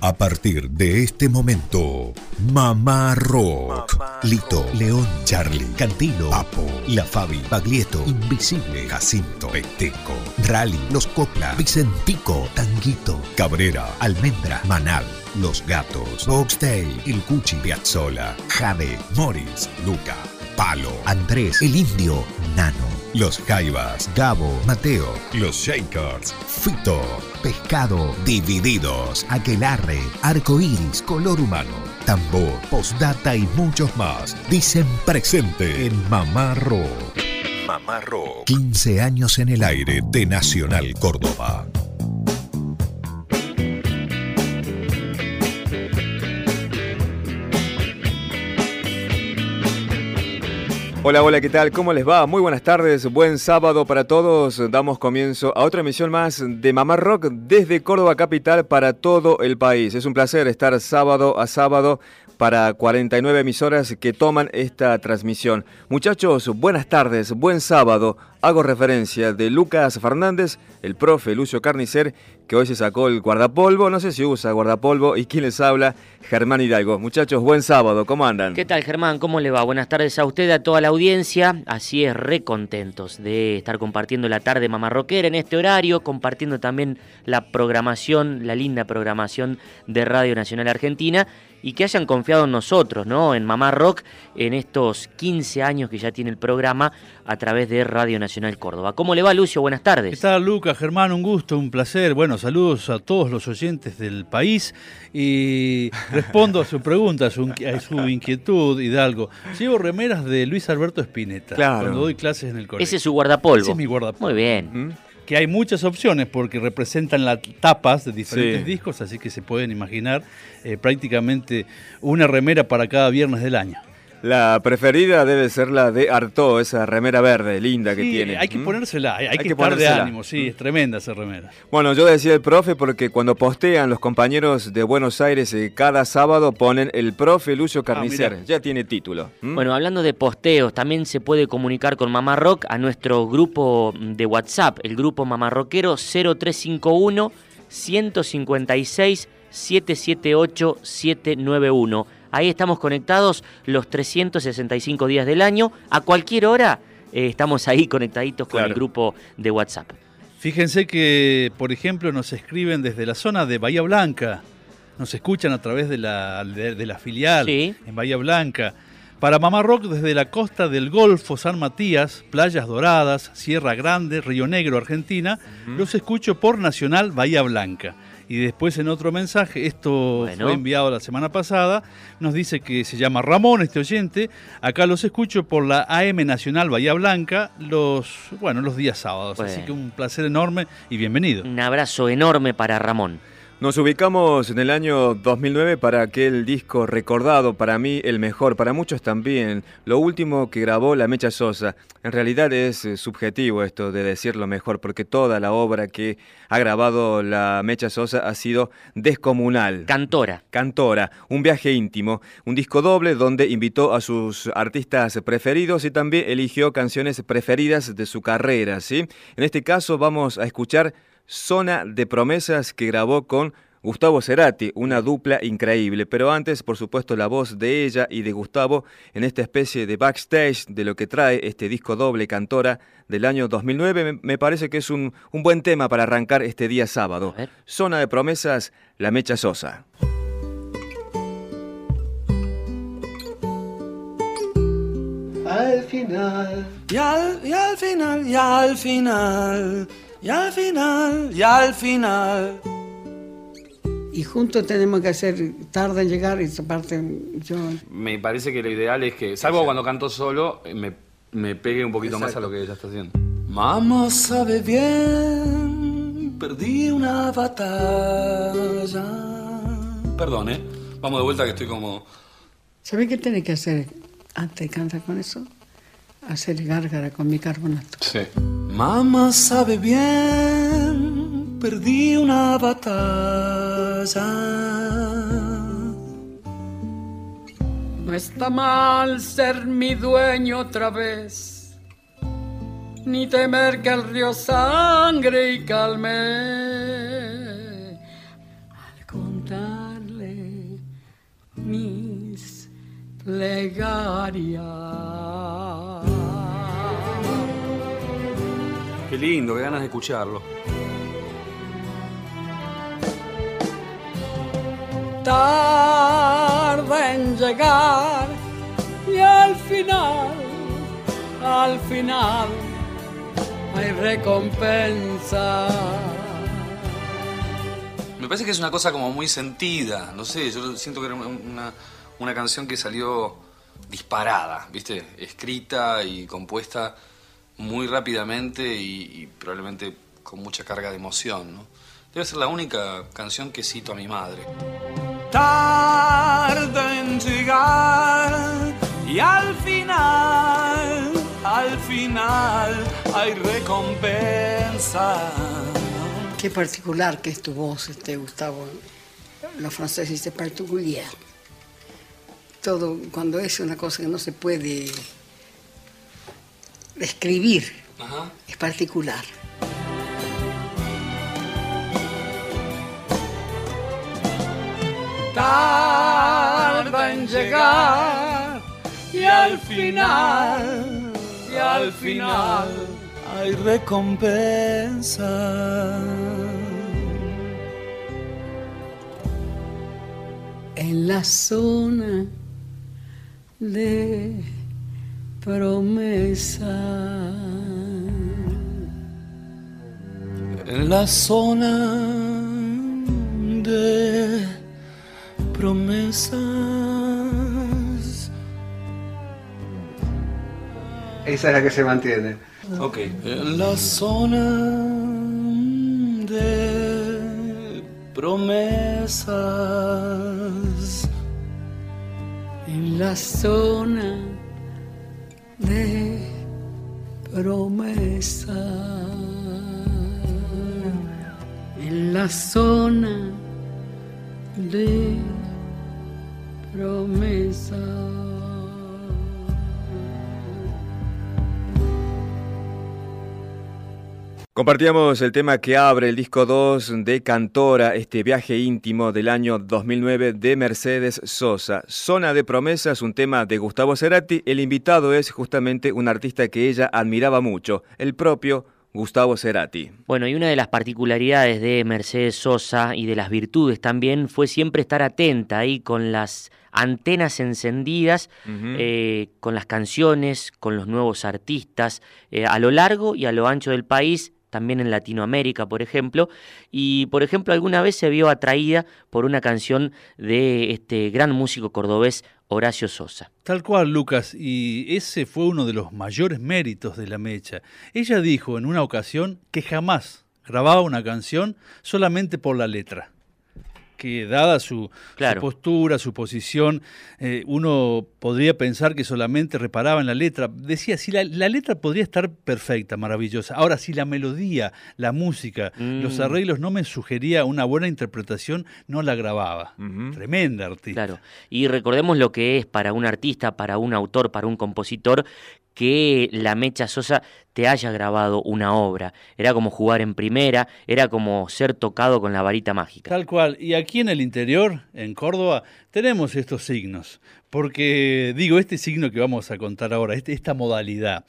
A partir de este momento, Mamá Rock. Lito, León, Charlie, Cantilo, Papo, La Fabi, Baglietto, Invisible, Jacinto, Peteco, Rally, Los Copla, Vicentico, Tanguito, Cabrera, Almendra, Manal, Los Gatos, Boxtail, El Cuchi, Piazzola, Jade, Morris, Luca, Palo, Andrés, El Indio, Nano, Los Jaivas, Gabo, Mateo, Los Shakers, Fito, Pescado, Divididos, Aquelarre, Arcoiris, Color Humano, Tambor, Postdata y muchos más dicen presente en. Mamá Rock. 15 años en el aire de Nacional Córdoba. Hola, hola, ¿qué tal? ¿Cómo les va? Muy buenas tardes, buen sábado para todos. Damos comienzo a otra emisión más de Mamá Rock desde Córdoba Capital para todo el país. Es un placer estar sábado a sábado para 49 emisoras que toman esta transmisión. Muchachos, buenas tardes, buen sábado. Hago referencia de Lucas Fernández, el profe Lucio Carnicer, que hoy se sacó el guardapolvo. No sé si usa guardapolvo. ¿Y quién les habla? Germán Hidalgo. Muchachos, buen sábado. ¿Cómo andan? ¿Qué tal, Germán? ¿Cómo le va? Buenas tardes a usted, a toda la audiencia. Así es, re contentos de estar compartiendo la tarde mamarroquera en este horario, compartiendo también la programación, la linda programación de Radio Nacional Argentina y que hayan confiado en nosotros, ¿no? En Mamá Rock, en estos 15 años que ya tiene el programa a través de Radio Nacional Córdoba. ¿Cómo le va, Lucio? Buenas tardes. ¿Qué tal, Lucas? Germán, un gusto, un placer. Bueno, saludos a todos los oyentes del país y respondo a su pregunta, a su, inquietud, Hidalgo. Llevo remeras de Luis Alberto Spinetta claro. cuando doy clases en el colegio. Ese es su guardapolvo. Ese es mi guardapolvo. Muy bien. que hay muchas opciones porque representan las tapas de diferentes sí. discos, así que se pueden imaginar eh, prácticamente una remera para cada viernes del año. La preferida debe ser la de Artaud, esa remera verde, linda que tiene. Hay que ponérsela, hay, hay que, que estar de ánimo, sí, es tremenda esa remera. Bueno, yo decía el profe porque cuando postean los compañeros de Buenos Aires eh, cada sábado ponen el profe Lucio Carnicer, ah, ya tiene título. ¿Mm? Bueno, hablando de posteos, también se puede comunicar con Mamá Rock a nuestro grupo de WhatsApp, el grupo Mamá Rockero 0351 156 778 791. Ahí estamos conectados los 365 días del año. A cualquier hora eh, estamos ahí conectaditos con Claro. el grupo de WhatsApp. Fíjense que, por ejemplo, nos escriben desde la zona de Bahía Blanca, nos escuchan a través de la, de, de la filial Sí. en Bahía Blanca. Para Mamá Rock desde la costa del Golfo, San Matías, Playas Doradas, Sierra Grande, Río Negro, Argentina, los escucho por Nacional Bahía Blanca. Y después en otro mensaje, esto Bueno. fue enviado la semana pasada, nos dice que se llama Ramón, este oyente. Acá los escucho por la AM Nacional Bahía Blanca los, bueno, los días sábados. Así que un placer enorme y bienvenido. Un abrazo enorme para Ramón. Nos ubicamos en el año 2009 para aquel disco recordado, para mí el mejor, para muchos también, lo último que grabó la Mecha Sosa. En realidad es eh, subjetivo esto de decir lo mejor, porque toda la obra que ha grabado la Mecha Sosa ha sido descomunal. Cantora. Cantora, un viaje íntimo, un disco doble donde invitó a sus artistas preferidos y también eligió canciones preferidas de su carrera, ¿sí? En este caso vamos a escuchar Zona de Promesas que grabó con Gustavo Cerati, una dupla increíble, pero antes, por supuesto, la voz de ella y de Gustavo en esta especie de backstage de lo que trae este disco doble cantora del año 2009, me, parece que es un, un buen tema para arrancar este día sábado. Zona de Promesas, La Mecha Sosa. Al final, Y al, y al final, y al final, y al final, y al final. y juntos tenemos que hacer tarde en llegar y esa parte yo Me parece que lo ideal es que, salvo cuando canto solo, eh, me, me pegue un poquito más a lo que ella está haciendo. Mamá sabe bien, perdí una batalla. Perdón, ¿eh? Vamos de vuelta que estoy como... ¿Sabes qué tenés que hacer antes de cantar con eso? Hacer gárgara con bicarbonato. Sí. Mamá sabe bien, perdí una batalla. No está mal ser mi dueño otra vez, ni temer que el río sangre y calme. Al contrario, mis plegarias. Qué lindo, qué ganas de escucharlo. Tarda en llegar y al final, al final hay recompensa. Me parece que es una cosa como muy sentida, no sé, yo siento que era una, una canción que salió disparada, ¿viste? Escrita y compuesta muy rápidamente y, y probablemente con mucha carga de emoción, ¿no? Debe ser la única canción que cito a mi madre. Tarda en llegar y al final, al final hay recompensa. Qué particular que es tu voz, este Gustavo. Los franceses dicen particulier. Todo, cuando es una cosa que no se puede describir, Ajá. es particular. Tarda en llegar y al final, y al final hay recompensa. en la zona de promesa. En la zona de promesas. Esa es la que se mantiene. Ok. En la zona de promesas. En la zona de promesa. En la zona de promesa. Compartíamos el tema que abre el disco 2 de Cantora, este viaje íntimo del año 2009 de Mercedes Sosa. Zona de promesas, un tema de Gustavo Cerati. El invitado es justamente un artista que ella admiraba mucho, el propio Gustavo Cerati. Bueno, y una de las particularidades de Mercedes Sosa y de las virtudes también fue siempre estar atenta ahí con las antenas encendidas, eh, con las canciones, con los nuevos artistas, eh, a lo largo y a lo ancho del país, también en Latinoamérica, por ejemplo, y por ejemplo alguna vez se vio atraída por una canción de este gran músico cordobés Horacio Sosa. Tal cual, Lucas, y ese fue uno de los mayores méritos de la Mecha. Ella dijo en una ocasión que jamás grababa una canción solamente por la letra que dada su, Claro. su postura, su posición, eh, uno podría pensar que solamente reparaba en la letra. Decía, si la, la letra podría estar perfecta, maravillosa. Ahora, si la melodía, la música, Mm. los arreglos no me sugería una buena interpretación, no la grababa. Tremenda artista. Claro. Y recordemos lo que es para un artista, para un autor, para un compositor, que la Mecha Sosa te haya grabado una obra. Era como jugar en primera, era como ser tocado con la varita mágica. Tal cual. Y aquí en el interior, en Córdoba, tenemos estos signos. Porque, digo, este signo que vamos a contar ahora, este- esta modalidad.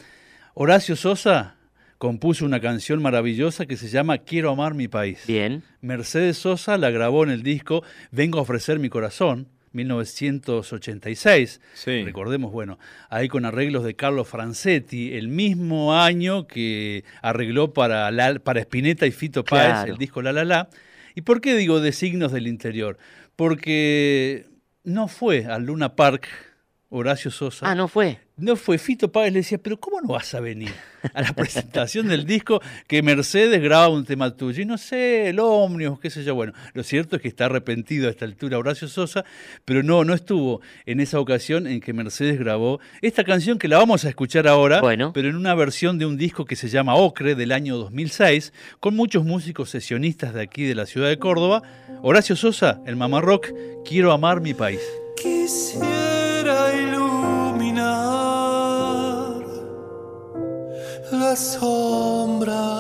Horacio Sosa compuso una canción maravillosa que se llama Quiero amar mi país. Bien. Mercedes Sosa la grabó en el disco Vengo a ofrecer mi corazón, 1986. Sí. Recordemos, bueno, ahí con arreglos de Carlos Francetti, el mismo año que arregló para, la- para Spinetta y Fito Páez Claro. el disco La La La. ¿Y por qué digo de signos del interior? Porque no fue al Luna Park Horacio Sosa. Ah, ¿no fue? No fue Fito Páez, le decía, pero ¿cómo no vas a venir a la presentación del disco que Mercedes graba un tema tuyo? Y no sé, el ómnibus, qué sé yo. Bueno, lo cierto es que está arrepentido a esta altura Horacio Sosa, pero no, no estuvo en esa ocasión en que Mercedes grabó esta canción que la vamos a escuchar ahora, Bueno. pero en una versión de un disco que se llama Ocre del año 2006, con muchos músicos sesionistas de aquí de la ciudad de Córdoba. Horacio Sosa, el Mamá Rock, Quiero amar mi país. Quisiera sombra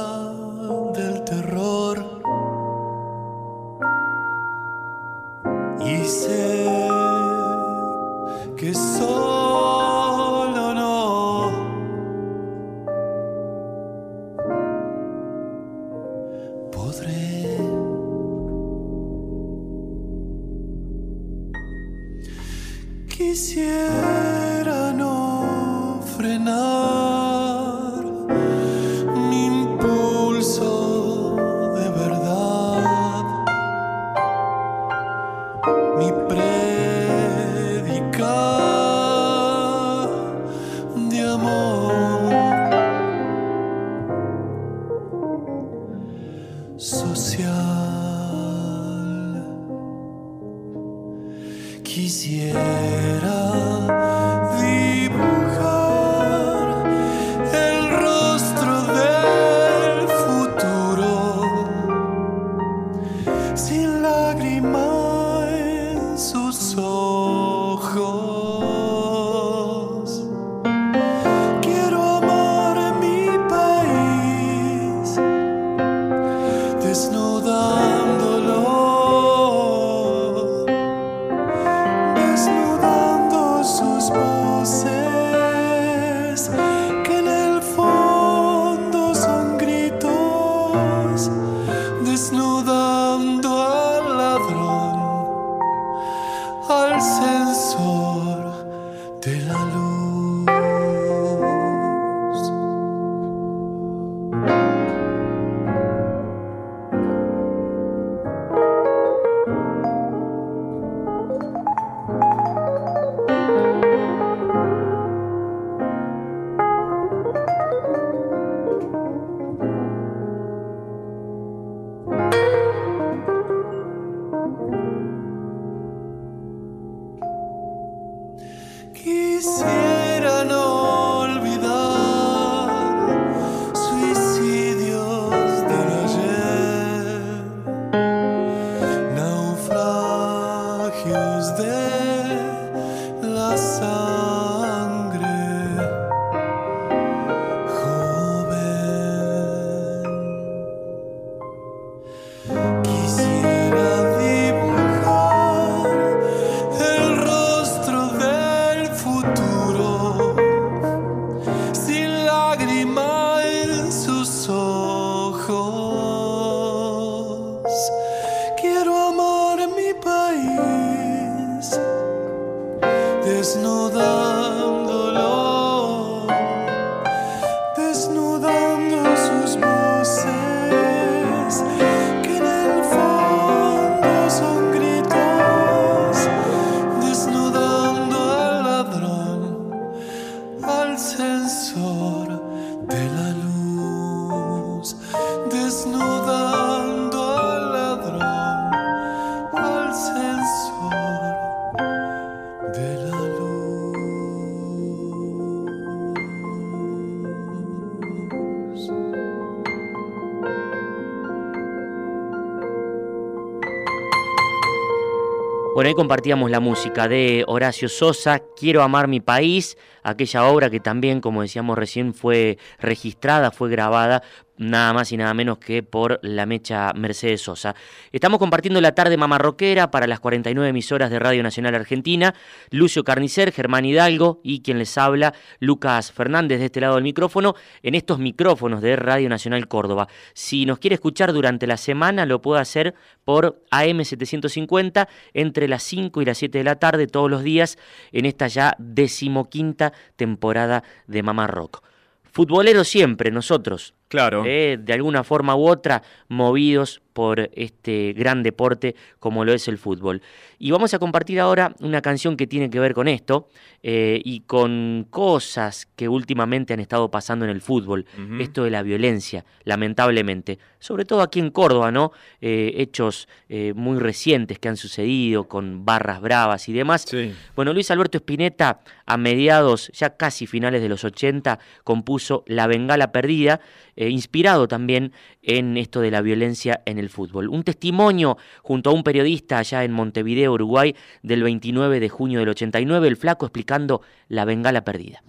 compartíamos la música de Horacio Sosa, Quiero amar mi país, aquella obra que también, como decíamos recién, fue registrada, fue grabada nada más y nada menos que por la mecha Mercedes Sosa. Estamos compartiendo la tarde mamarroquera para las 49 emisoras de Radio Nacional Argentina. Lucio Carnicer, Germán Hidalgo y quien les habla, Lucas Fernández, de este lado del micrófono, en estos micrófonos de Radio Nacional Córdoba. Si nos quiere escuchar durante la semana, lo puede hacer por AM750 entre las 5 y las 7 de la tarde todos los días en esta ya decimoquinta temporada de Mamá Rock. Futboleros siempre, nosotros. Claro. Eh, de alguna forma u otra, movidos por este gran deporte como lo es el fútbol. Y vamos a compartir ahora una canción que tiene que ver con esto eh, y con cosas que últimamente han estado pasando en el fútbol. Esto de la violencia, lamentablemente. Sobre todo aquí en Córdoba, ¿no? Eh, hechos muy recientes que han sucedido con barras bravas y demás. Sí. Bueno, Luis Alberto Spinetta, a mediados, ya casi finales de los 80, compuso La Bengala Perdida, eh, inspirado también en esto de la violencia en el fútbol. Un testimonio junto a un periodista allá en Montevideo, Uruguay, del 29 de junio del 89, el flaco explicando la bengala perdida.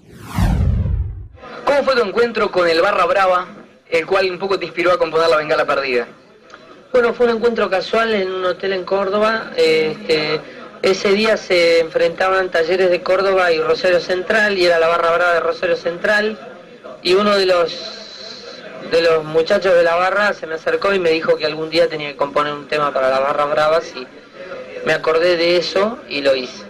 ¿Cómo fue tu encuentro con el Barra Brava, el cual un poco te inspiró a componer la bengala perdida? Bueno, fue un encuentro casual en un hotel en Córdoba. Este, ese día se enfrentaban Talleres de Córdoba y Rosario Central, y era la barra brava de Rosario Central. Y uno de los de los muchachos de la barra se me acercó y me dijo que algún día tenía que componer un tema para la barra bravas y me acordé de eso y lo hice.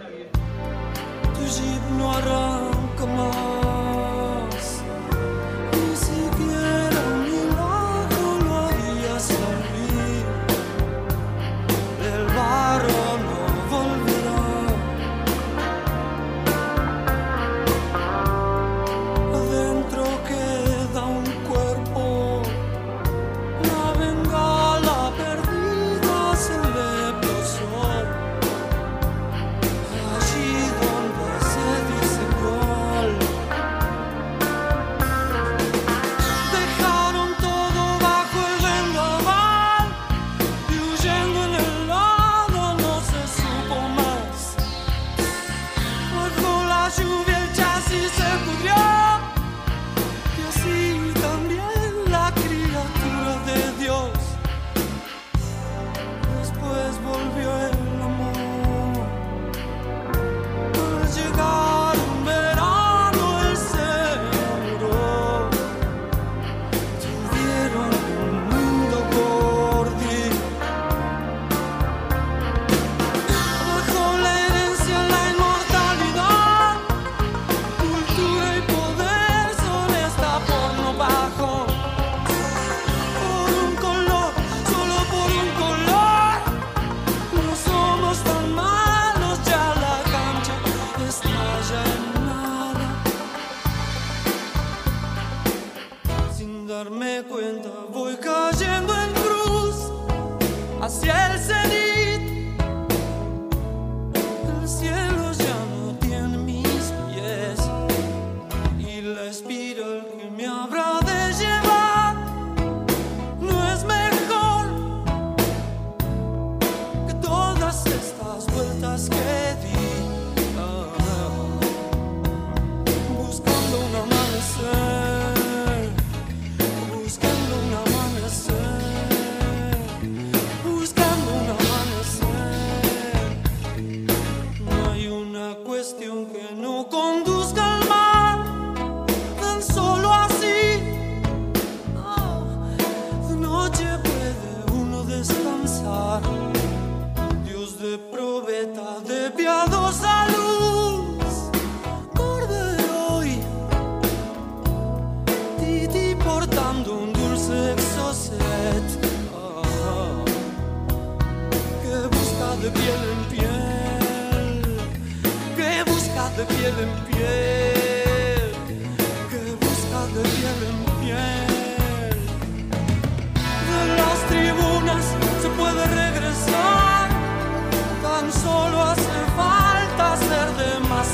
de piel en piel, que busca de piel en piel. De las tribunas se puede regresar, tan solo hace falta ser de más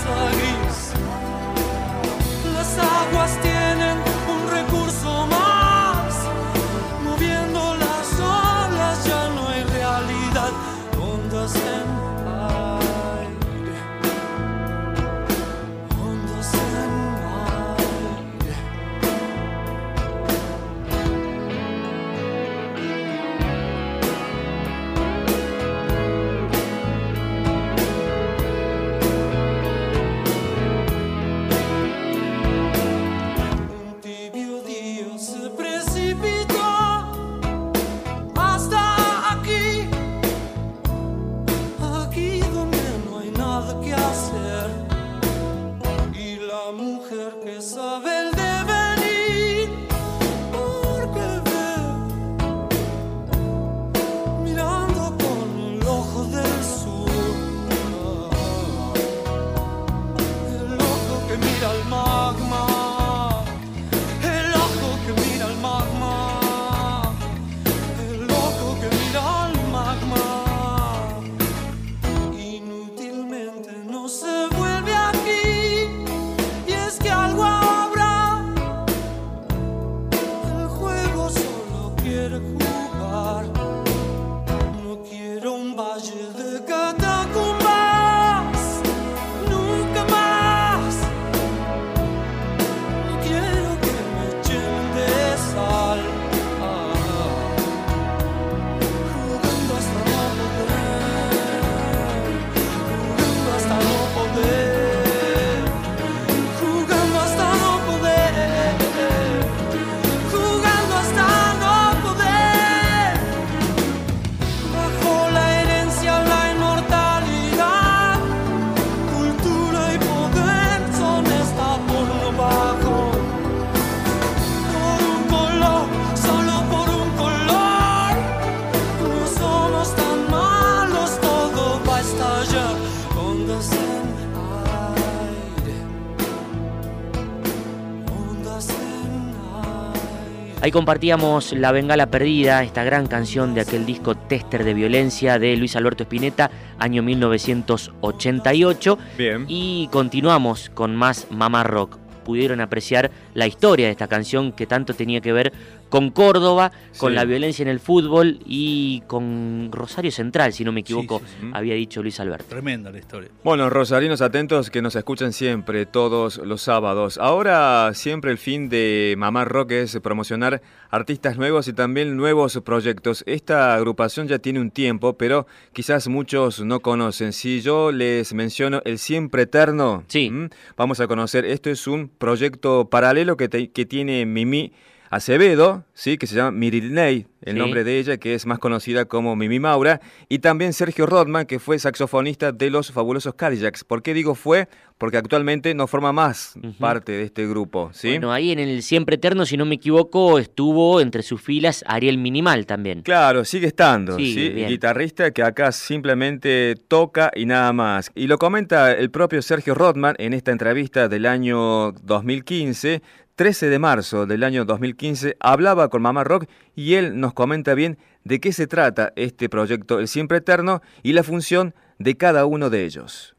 compartíamos La Bengala Perdida, esta gran canción de aquel disco Tester de Violencia de Luis Alberto Spinetta, año 1988. Bien. Y continuamos con más Mamá Rock. Pudieron apreciar la historia de esta canción que tanto tenía que ver con Córdoba, con Sí. la violencia en el fútbol y con Rosario Central, si no me equivoco, Sí, sí, sí. había dicho Luis Alberto. Tremenda la historia. Bueno, rosarinos atentos que nos escuchan siempre, todos los sábados. Ahora siempre el fin de Mamá Rock es promocionar artistas nuevos y también nuevos proyectos. Esta agrupación ya tiene un tiempo, pero quizás muchos no conocen. Si yo les menciono el Siempre Eterno, ¿m? vamos a conocer. Esto es un proyecto paralelo que, te- que tiene Mimi Acevedo, ¿sí? que se llama Mirilney, el Sí. nombre de ella, que es más conocida como Mimi Maura, y también Sergio Rodman, que fue saxofonista de los fabulosos Cadillacs. ¿Por qué digo fue? Porque actualmente no forma más parte de este grupo, ¿sí? Bueno, ahí en el Siempre Eterno, si no me equivoco, estuvo entre sus filas Ariel Minimal también. Claro, sigue estando, bien. Guitarrista que acá simplemente toca y nada más. Y lo comenta el propio Sergio Rodman en esta entrevista del año 2015. 13 de marzo del año 2015 hablaba con Mamá Rock y él nos comenta bien de qué se trata este proyecto El Siempre Eterno y la función de cada uno de ellos.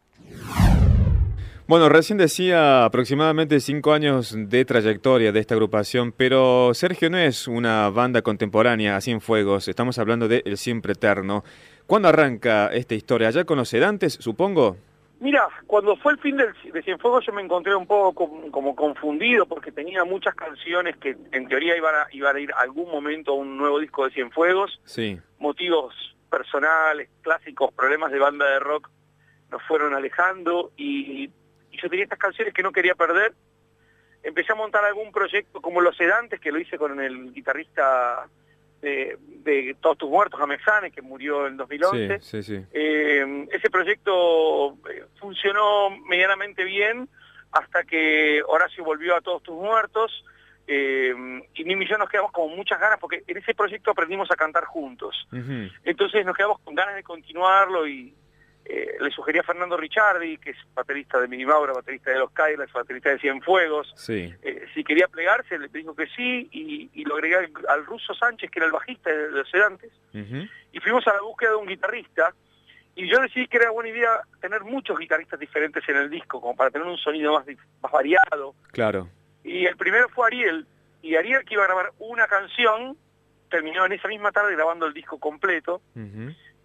Bueno, recién decía aproximadamente cinco años de trayectoria de esta agrupación, pero Sergio no es una banda contemporánea, así en fuegos, estamos hablando de El Siempre Eterno. ¿Cuándo arranca esta historia? ¿Ya con los supongo? Mira, cuando fue el fin del, de Cienfuegos yo me encontré un poco como, como confundido porque tenía muchas canciones que en teoría iban a, iban a ir algún momento a un nuevo disco de Cienfuegos, Sí. motivos personales, clásicos, problemas de banda de rock nos fueron alejando y, y yo tenía estas canciones que no quería perder. Empecé a montar algún proyecto como Los Sedantes, que lo hice con el guitarrista de, de Todos tus muertos, Amexane, que murió en 2011. Sí, sí, sí. Eh, ese proyecto eh, funcionó medianamente bien hasta que Horacio volvió a Todos tus muertos eh, y Mimi y yo nos quedamos con muchas ganas porque en ese proyecto aprendimos a cantar juntos. Entonces nos quedamos con ganas de continuarlo y eh, le sugerí a Fernando Ricciardi, que es baterista de Mini Maura, baterista de Los Cadillacs, baterista de Cienfuegos, Sí. eh, si quería plegarse, le dijo que sí y, y lo agregué al, al ruso Sánchez, que era el bajista de los sedantes y fuimos a la búsqueda de un guitarrista y yo decidí que era buena idea tener muchos guitarristas diferentes en el disco, como para tener un sonido más, variado. Claro. Y el primero fue Ariel, y Ariel que iba a grabar una canción, terminó en esa misma tarde grabando el disco completo.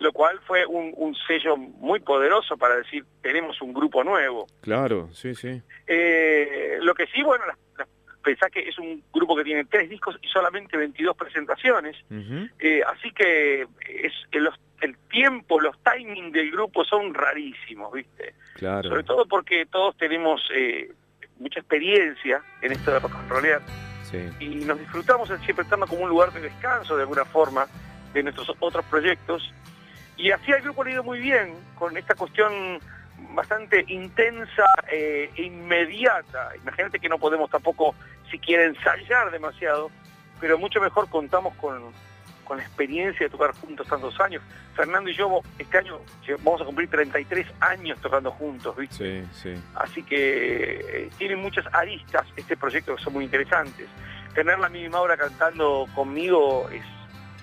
Lo cual fue un, un sello muy poderoso para decir, tenemos un grupo nuevo. Claro, sí, sí. Eh, lo que sí, bueno, pensá que es un grupo que tiene tres discos y solamente 22 presentaciones, eh, así que es los- el tiempo, los timings del grupo son rarísimos, ¿viste? Claro. Sobre todo porque todos tenemos eh, mucha experiencia en esto de rock and Sí. y nos disfrutamos el siempre estando como un lugar de descanso de alguna forma de nuestros otros proyectos. Y así el grupo le ha ido muy bien con esta cuestión bastante intensa eh, e inmediata. Imagínate que no podemos tampoco siquiera ensayar demasiado, pero mucho mejor contamos con, con la experiencia de tocar juntos tantos años. Fernando y yo este año vamos a cumplir 33 años tocando juntos, ¿viste? Sí, sí. Así que eh, tiene muchas aristas este proyecto que son muy interesantes. Tener la misma hora cantando conmigo es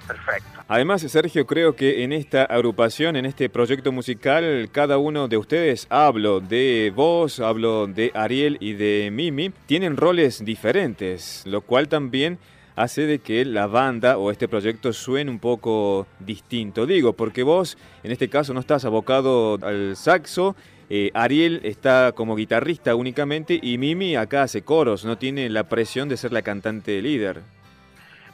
perfecto. Además, Sergio, creo que en esta agrupación, en este proyecto musical, cada uno de ustedes, hablo de vos, hablo de Ariel y de Mimi, tienen roles diferentes, lo cual también hace de que la banda o este proyecto suene un poco distinto. Digo, porque vos en este caso no estás abocado al saxo, eh, Ariel está como guitarrista únicamente y Mimi acá hace coros, no tiene la presión de ser la cantante líder.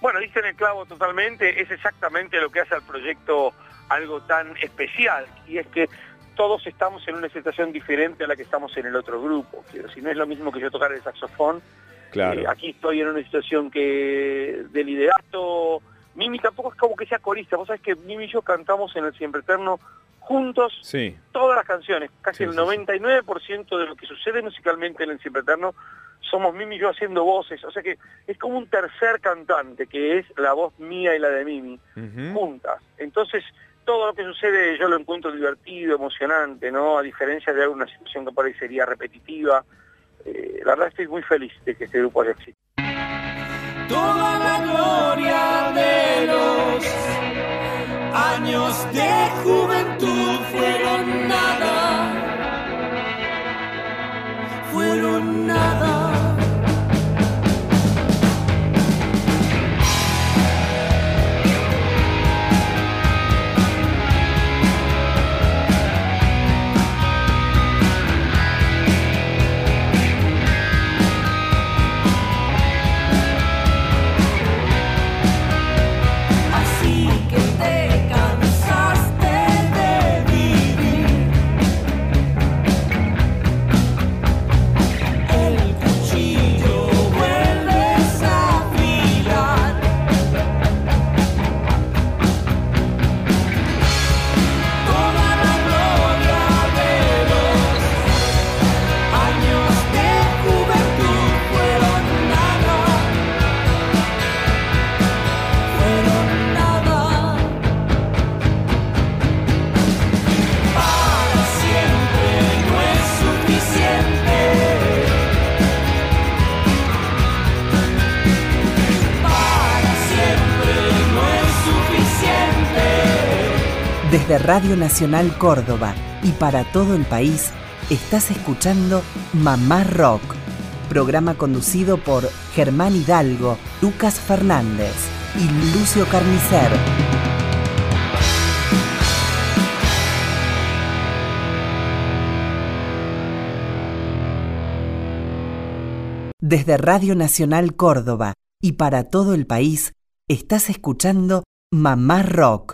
Bueno, dicen el clavo totalmente, es exactamente lo que hace al proyecto algo tan especial, y es que todos estamos en una situación diferente a la que estamos en el otro grupo. Decir, no es lo mismo que yo tocar el saxofón, Claro. Eh, aquí estoy en una situación que de liderato. Mimi tampoco es como que sea corista. Vos sabés que Mimi y yo cantamos en el Siempre Eterno juntos Sí. todas las canciones. Casi Sí, el sí, 99% de lo que sucede musicalmente en el Siempre Eterno somos Mimi y yo haciendo voces. O sea que es como un tercer cantante, que es la voz mía y la de Mimi, juntas. Entonces, todo lo que sucede yo lo encuentro divertido, emocionante, ¿no? A diferencia de alguna situación que por ahí sería repetitiva. Eh, la verdad estoy muy feliz de que este grupo haya existido. Toda la gloria años de juventud fueron nada, fueron nada. Desde Radio Nacional Córdoba y para todo el país, estás escuchando Mamá Rock, programa conducido por Germán Hidalgo, Lucas Fernández y Lucio Carnicer. Desde Radio Nacional Córdoba y para todo el país, estás escuchando Mamá Rock,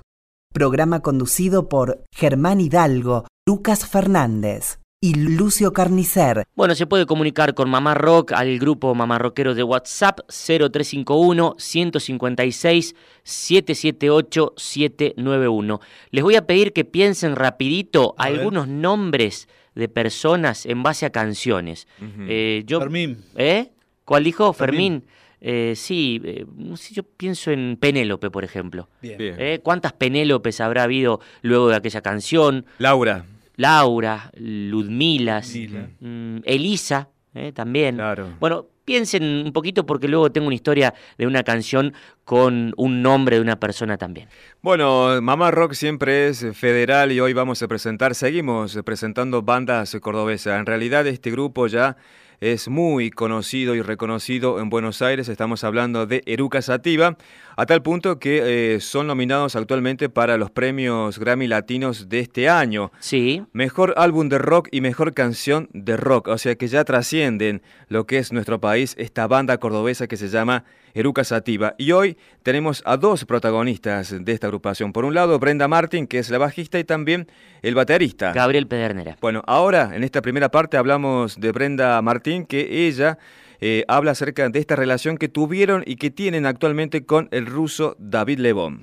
programa conducido por Germán Hidalgo, Lucas Fernández y Lucio Carnicer. Bueno, se puede comunicar con Mamá Rock al grupo Mamá Rockero de WhatsApp 0351 156 778 791. Les voy a pedir que piensen rapidito A ver. algunos nombres de personas en base a canciones. Eh, yo, Fermín. ¿Eh? ¿Cuál dijo? Fermín. Fermín. Eh, sí, eh, yo pienso en Penélope, por ejemplo. Bien. Bien. ¿Eh? ¿Cuántas Penélopes habrá habido luego de aquella canción? Laura. Laura, Ludmilas, Ludmila. mm, Elisa, ¿eh? también. Claro. Bueno, piensen un poquito porque luego tengo una historia de una canción con un nombre de una persona también. Bueno, Mamá Rock siempre es federal y hoy vamos a presentar, seguimos presentando bandas cordobesas. En realidad este grupo ya es muy conocido y reconocido en Buenos Aires. Estamos hablando de Eruca Sativa, a tal punto que eh, son nominados actualmente para los premios Grammy Latinos de este año. Sí. Mejor álbum de rock y mejor canción de rock. O sea que ya trascienden lo que es nuestro país, esta banda cordobesa que se llama Eruca Sativa. Y hoy tenemos a dos protagonistas de esta agrupación. Por un lado, Brenda Martin, que es la bajista, y también el baterista. Gabriel Pedernera. Bueno, ahora en esta primera parte hablamos de Brenda Martín, que ella eh, habla acerca de esta relación que tuvieron y que tienen actualmente con el ruso David Lebón.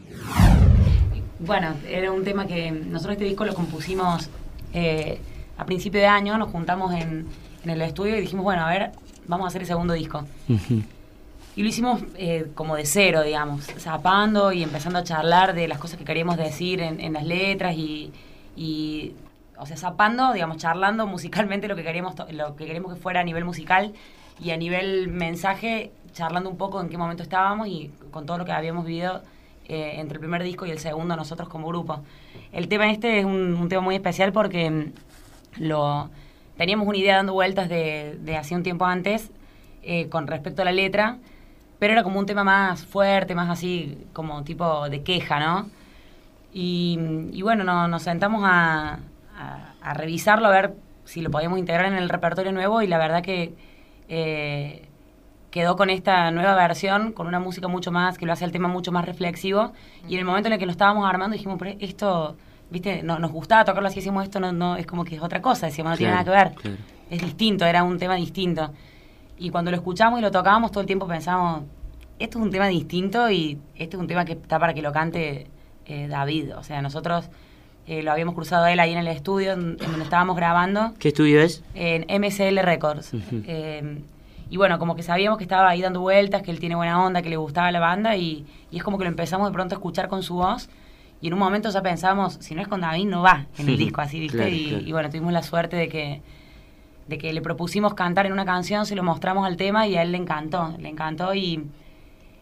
Bueno, era un tema que nosotros este disco lo compusimos eh, a principio de año, nos juntamos en, en el estudio y dijimos, bueno, a ver, vamos a hacer el segundo disco. Y lo hicimos eh, como de cero, digamos, zapando y empezando a charlar de las cosas que queríamos decir en, en las letras y, y, o sea, zapando, digamos, charlando musicalmente lo que queríamos lo que queríamos que fuera a nivel musical y a nivel mensaje, charlando un poco en qué momento estábamos y con todo lo que habíamos vivido eh, entre el primer disco y el segundo nosotros como grupo. El tema este es un, tema muy especial porque mm, lo teníamos una idea dando vueltas de, de un tiempo antes eh, con respecto a la letra, pero era como un tema más fuerte, más así como tipo de queja, ¿no? Y, bueno, no- nos sentamos a revisarlo, a ver si lo podíamos integrar en el repertorio nuevo y la verdad que eh, quedó con esta nueva versión, con una música mucho más, que lo hace el tema mucho más reflexivo. Y en el momento en el que lo estábamos armando dijimos, pero esto, viste, no, nos gustaba tocarlo así, decimos esto no, no, es como que es otra cosa, decíamos, no tiene nada que ver. claro. Es distinto, era un tema distinto. Y cuando lo escuchamos y lo tocábamos, todo el tiempo pensábamos, esto es un tema distinto y este es un tema que está para que lo cante eh, David. O sea, nosotros eh, lo habíamos cruzado a él ahí en el estudio, en, en donde estábamos grabando, ¿Qué estudio es? en MSL Records. Eh, y bueno, como que sabíamos que estaba ahí dando vueltas, que él tiene buena onda, que le gustaba la banda y, y es como que lo empezamos de pronto a escuchar con su voz y en un momento ya pensábamos, si no es con David no va en el disco así, ¿viste? Claro, y, claro. y bueno, tuvimos la suerte de que de que le propusimos cantar en una canción, se lo mostramos al tema y a él le encantó, le encantó y,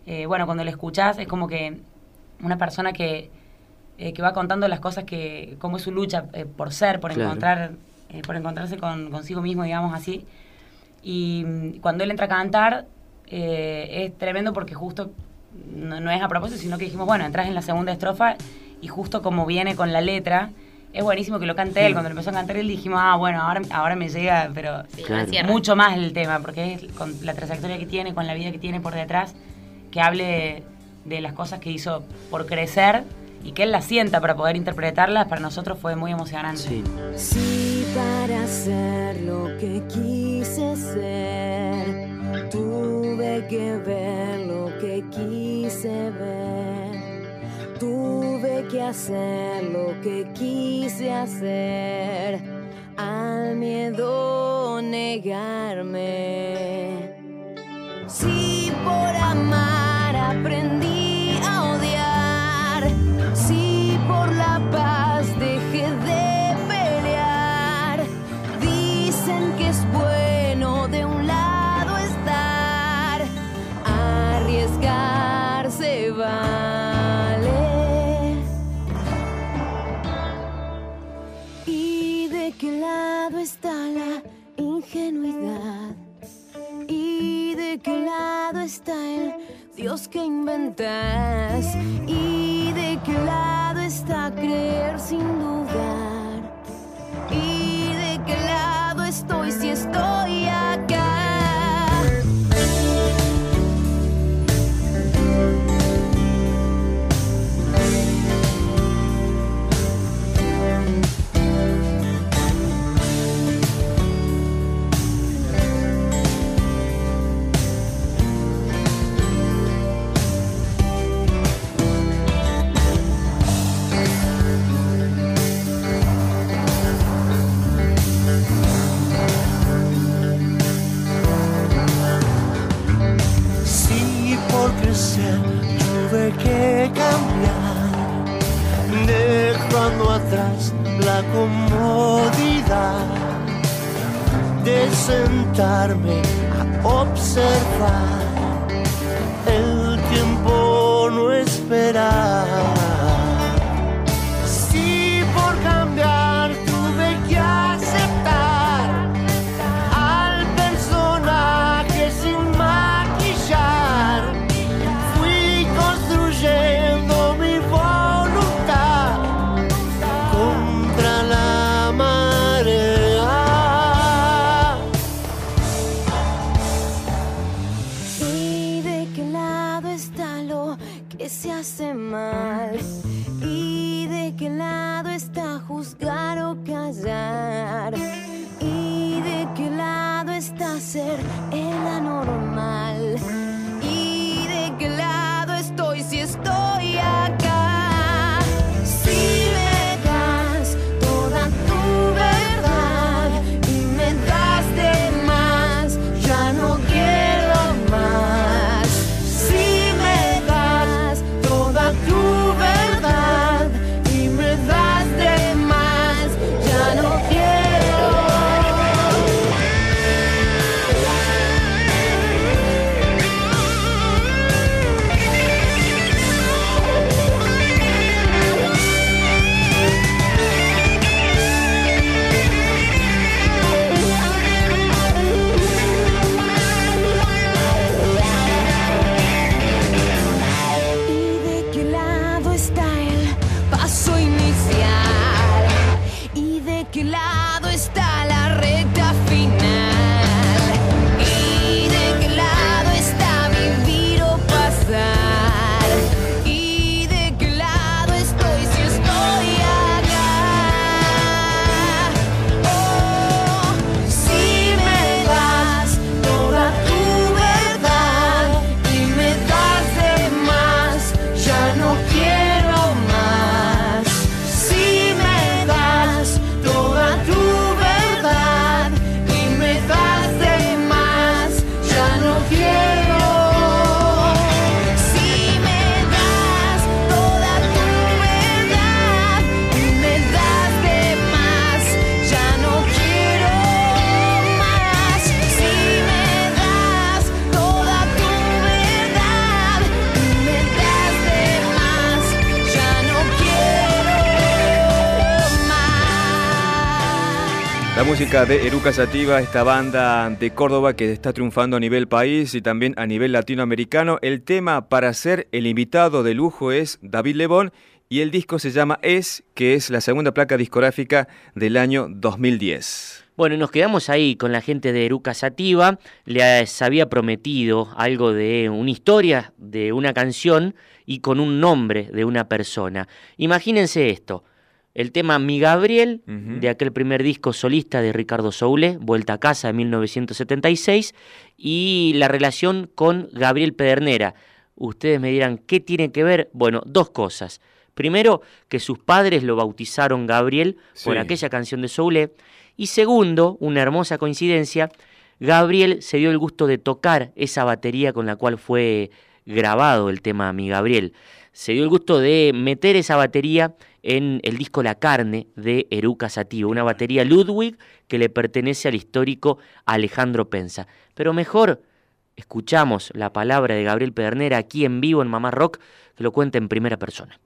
eh, bueno, cuando lo escuchás es como que una persona que, eh, que va contando las cosas que, cómo es su lucha eh, por ser, por Claro. encontrar, eh, por encontrarse con, consigo mismo, digamos así. Y mm, cuando él entra a cantar, eh, es tremendo porque justo no, no es a propósito, sino que dijimos, bueno, entras en la segunda estrofa y justo como viene con la letra, es buenísimo que lo cante él. Cuando lo empezó a cantar él dijimos, ah, bueno, ahora, ahora me llega, pero Claro. cierra. mucho más el tema, porque es con la trayectoria que tiene, con la vida que tiene por detrás, que hable de, de las cosas que hizo por crecer y que él las sienta para poder interpretarlas, para nosotros fue muy emocionante. Si para ser lo que quise ser, tuve que ver lo que quise ver, tuve que hacer lo que quise hacer, al miedo negarme. Si por amar aprendí ¿Y de qué lado está el Dios que inventas? ¿Y de qué lado está creer sin dudar? ¿Y de qué lado estoy si estoy acá? Música de Eruca Sativa, esta banda de Córdoba que está triunfando a nivel país y también a nivel latinoamericano. El tema para ser el invitado de lujo es David Lebón y el disco se llama Es, que es la segunda placa discográfica del año 2010. Bueno, nos quedamos ahí con la gente de Eruca Sativa. Les había prometido algo de una historia de una canción y con un nombre de una persona. Imagínense esto. El tema Mi Gabriel, de aquel primer disco solista de Ricardo Soule, Vuelta a Casa de 1976, y la relación con Gabriel Pedernera. Ustedes me dirán, ¿qué tiene que ver? Bueno, dos cosas. Primero, que sus padres lo bautizaron Gabriel por aquella canción de Soule. Y segundo, una hermosa coincidencia, Gabriel se dio el gusto de tocar esa batería con la cual fue grabado el tema Mi Gabriel. Se dio el gusto de meter esa batería en el disco La Carne de Eruca Sativa, una batería Ludwig que le pertenece al histórico Alejandro Pensa. Pero mejor, escuchamos la palabra de Gabriel Pedernera aquí en vivo en Mamá Rock, que lo cuenta en primera persona.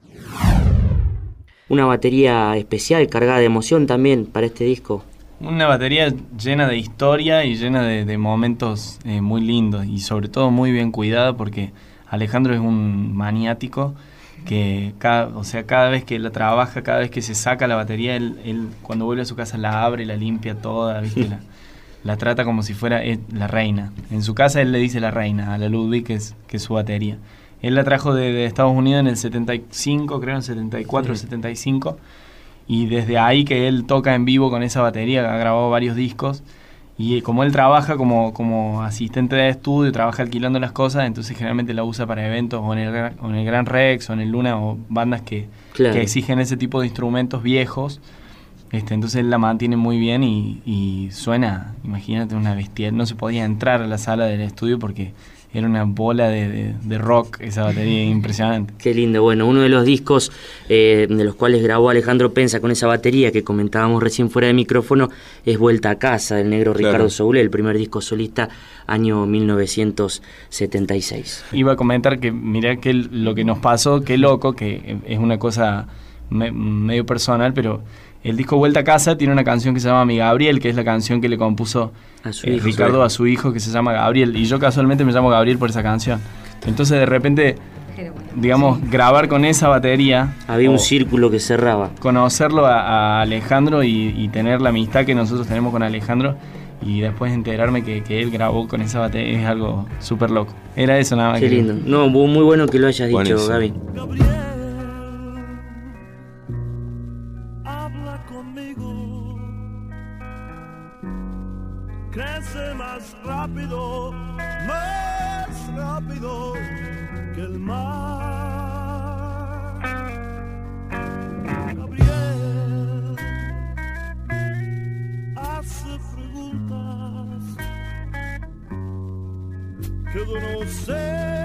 Una batería especial, cargada de emoción también para este disco. Una batería llena de historia y llena de, de momentos eh, muy lindos y sobre todo muy bien cuidada porque Alejandro es un maniático que cada, o sea, cada vez que la trabaja, cada vez que se saca la batería, él, él cuando vuelve a su casa la abre, la limpia toda, ¿viste? La, la trata como si fuera eh, la reina. En su casa él le dice la reina a la Ludwig, que es, que es su batería. Él la trajo de, de Estados Unidos en el 75, creo, en el 74, Sí. 75. Y desde ahí que él toca en vivo con esa batería, ha grabado varios discos. Y como él trabaja como, como asistente de estudio, trabaja alquilando las cosas, entonces generalmente la usa para eventos o en el, o en el Gran Rex o en el Luna o bandas que, Claro. que exigen ese tipo de instrumentos viejos. Este, entonces él la mantiene muy bien y, y suena, imagínate, una bestia. No se podía entrar a la sala del estudio porque era una bola de, de- de rock esa batería impresionante. Qué lindo. Bueno, uno de los discos eh, de los cuales grabó Alejandro Pensa con esa batería que comentábamos recién fuera de micrófono es Vuelta a Casa del negro Claro. Ricardo Soule, el primer disco solista, año 1976. Iba a comentar que, mirá que lo que nos pasó, qué loco, que es una cosa me- medio personal, pero el disco Vuelta a Casa tiene una canción que se llama Mi Gabriel, que es la canción que le compuso A su eh, hijo. Ricardo a su hijo, que se llama Gabriel. Y yo casualmente me llamo Gabriel por esa canción. Entonces de repente, digamos, grabar con esa batería... Había un círculo que cerraba. Conocerlo a, a Alejandro y, y tener la amistad que nosotros tenemos con Alejandro y después enterarme que, que él grabó con esa batería es algo súper loco. Era eso nada más. Qué que- lindo. No, muy bueno que lo hayas dicho. Gaby. Rápido, más rápido que el mar. Gabriel hace preguntas que no sé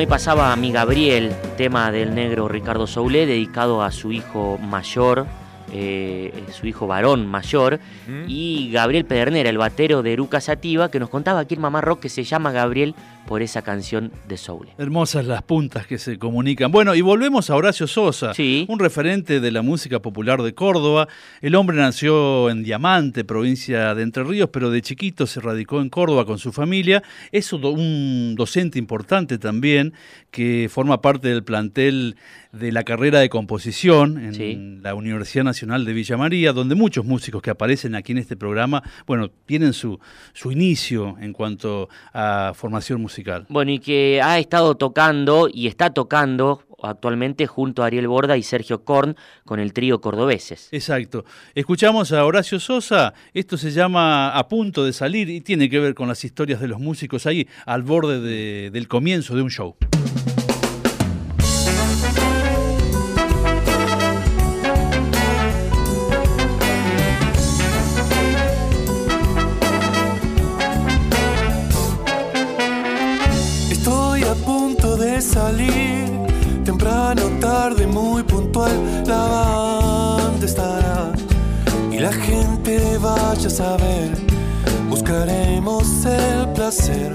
ahí pasaba a mi Gabriel, tema del negro Ricardo Soule, dedicado a su hijo mayor, eh, su hijo varón mayor, y Gabriel Pedernera, el batero de Eruca Sativa, que nos contaba aquí en Mamá Rock que se llama Gabriel por esa canción de Soul. Hermosas las puntas que se comunican. Bueno, y volvemos a Horacio Sosa, Sí. un referente de la música popular de Córdoba. El hombre nació en Diamante, provincia de Entre Ríos, pero de chiquito se radicó en Córdoba con su familia. Es un docente importante también, que forma parte del plantel de la carrera de composición en la Universidad Nacional de Villa María, donde muchos músicos que aparecen aquí en este programa, bueno, tienen su, su inicio en cuanto a formación musical. Bueno, y que ha estado tocando y está tocando actualmente junto a Ariel Borda y Sergio Korn con el trío cordobeses. Exacto. Escuchamos a Horacio Sosa, esto se llama A punto de salir y tiene que ver con las historias de los músicos ahí al borde de- del comienzo de un show. A saber. Buscaremos el placer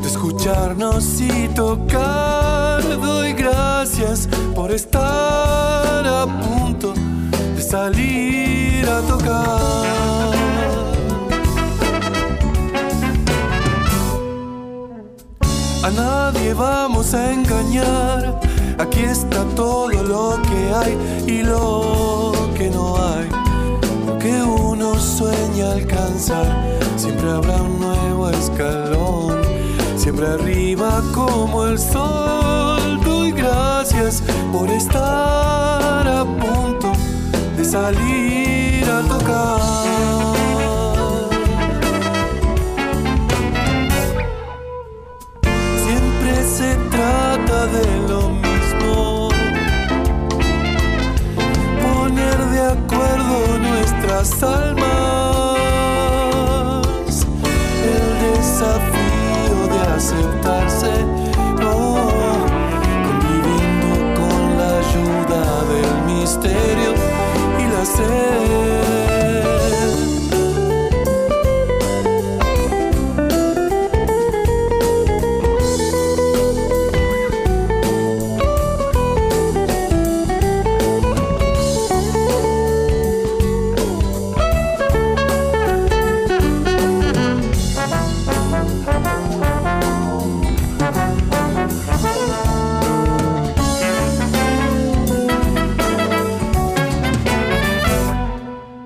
de escucharnos y tocar. Doy gracias por estar a punto de salir a tocar. A nadie vamos a engañar. Aquí está todo lo que hay y lo que no hay. Que uno sueña alcanzar. Siempre habrá un nuevo escalón. Siempre arriba como el sol. Doy gracias por estar a punto de salir a tocar. Siempre se trata de lo mismo. Poner de acuerdo nuestras almas. El desafío de aceptarse. oh, conviviendo con la ayuda del misterio y la sed.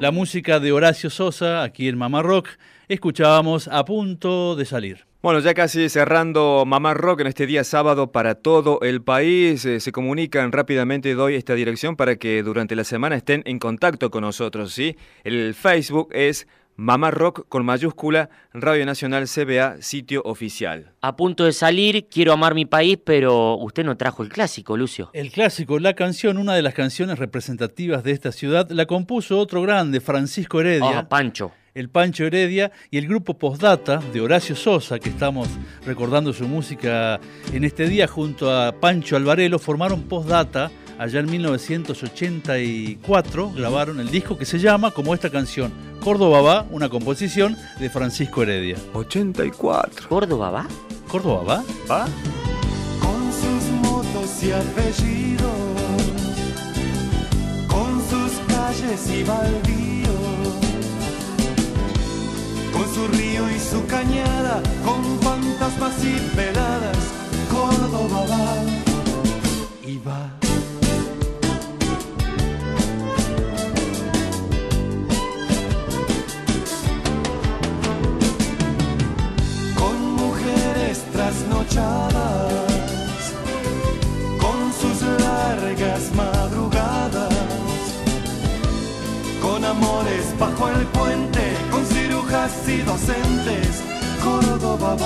La música de Horacio Sosa, aquí en Mamá Rock, escuchábamos a punto de salir. Bueno, ya casi cerrando Mamá Rock en este día sábado para todo el país. Eh, se comunican rápidamente, doy esta dirección para que durante la semana estén en contacto con nosotros. ¿sí? El Facebook es Mamá Rock con mayúscula, Radio Nacional CBA, sitio oficial. A punto de salir, quiero amar mi país, pero usted no trajo el clásico, Lucio. El clásico, la canción, una de las canciones representativas de esta ciudad, la compuso otro grande, Francisco Heredia. Ah, Pancho. El Pancho Heredia y el grupo Postdata de Horacio Sosa, que estamos recordando su música en este día junto a Pancho Alvarelo, formaron Postdata allá en 1984, grabaron el disco que se llama como esta canción, Córdoba va, una composición de Francisco Heredia. 84. ¿Córdoba va? ¿Córdoba va? ¿Va? con sus motos y apellidos, con sus calles y baldíos, con su río y su cañada, con fantasmas y veladas, Córdoba va y va. Con sus largas madrugadas, con amores bajo el puente, con cirujas y docentes, Córdoba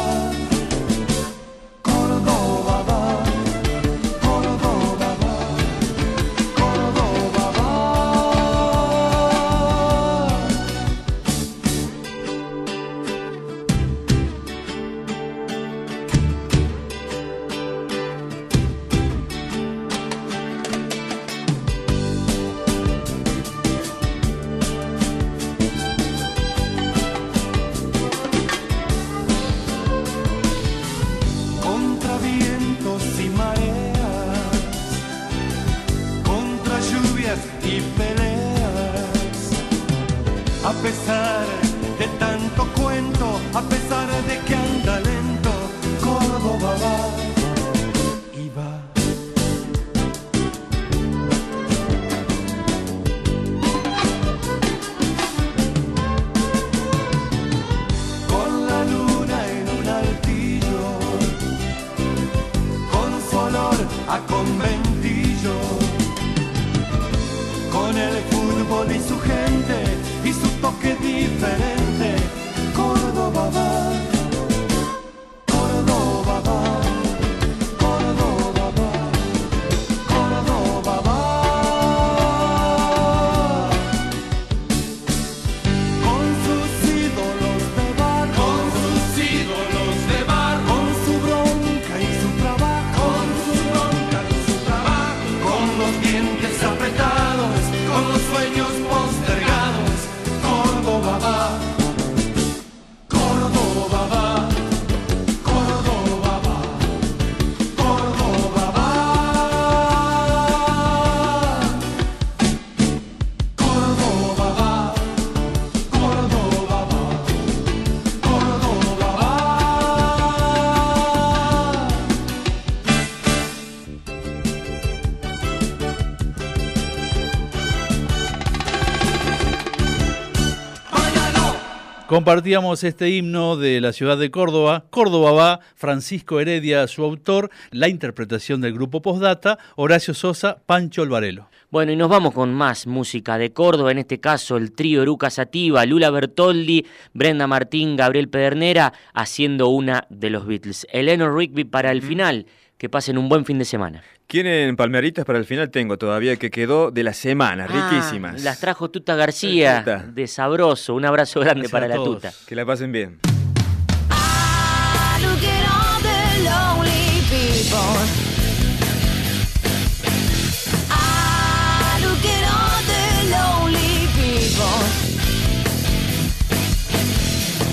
Compartíamos este himno de la ciudad de Córdoba. Córdoba va, Francisco Heredia, su autor, la interpretación del grupo Postdata, Horacio Sosa, Pancho Alvarelo. Bueno, y nos vamos con más música de Córdoba, en este caso el trío Eruca Sativa, Lula Bertoldi, Brenda Martín, Gabriel Pedernera, haciendo una de los Beatles. Eleanor Rigby para el final. Que pasen un buen fin de semana. ¿Quieren palmeritas para el final? Tengo todavía que quedó de la semana, Ah, riquísimas. Las trajo Tuta García, Tuta. de Sabroso. Un abrazo grande Gracias para la todos. Tuta. Que la pasen bien.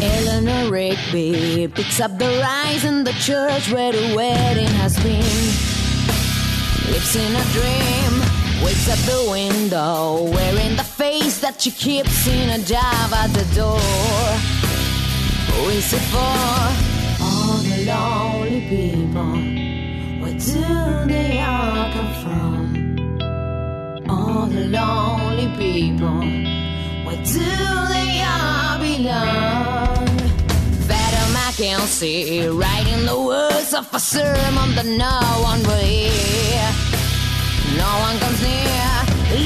Eleanor Rigby picks up the rise in the church where the wedding has been. Lives in a dream, wakes at the window, wearing the face that she keeps in a job at the door. Who is it for? All the lonely people. Where do they all come from? All the lonely people. Where do they all belong? Father Mackenzie writing the words of a sermon that no one will hear. No one comes near.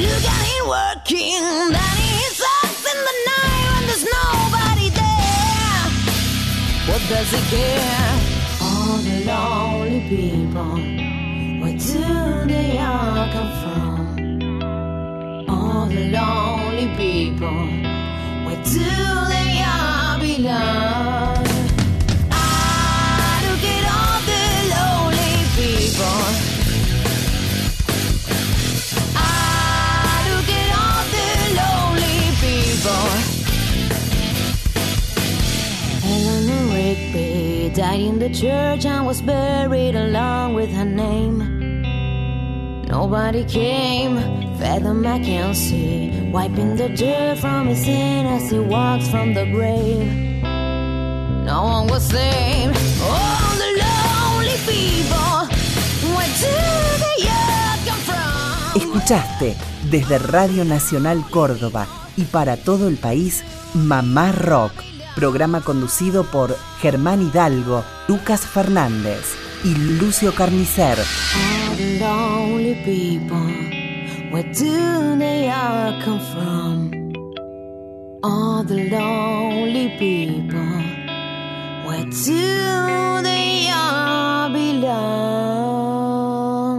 Look at him working. Then he sucks in the night when there's nobody there. What does he care? All the lonely people. Where do they all come from? All the lonely people. Where do they all belong? Died in the church and was buried along with her name. Nobody came. Father Mackenzie wiping the dirt from his hand as he walks from the grave. No one was saved. The lonely people. Where do they all come from? Escuchaste desde Radio Nacional Córdoba y para todo el país Mamá Rock, programa conducido por Germán Hidalgo, Lucas Fernández y Lucio Carnicer. Where do they all belong?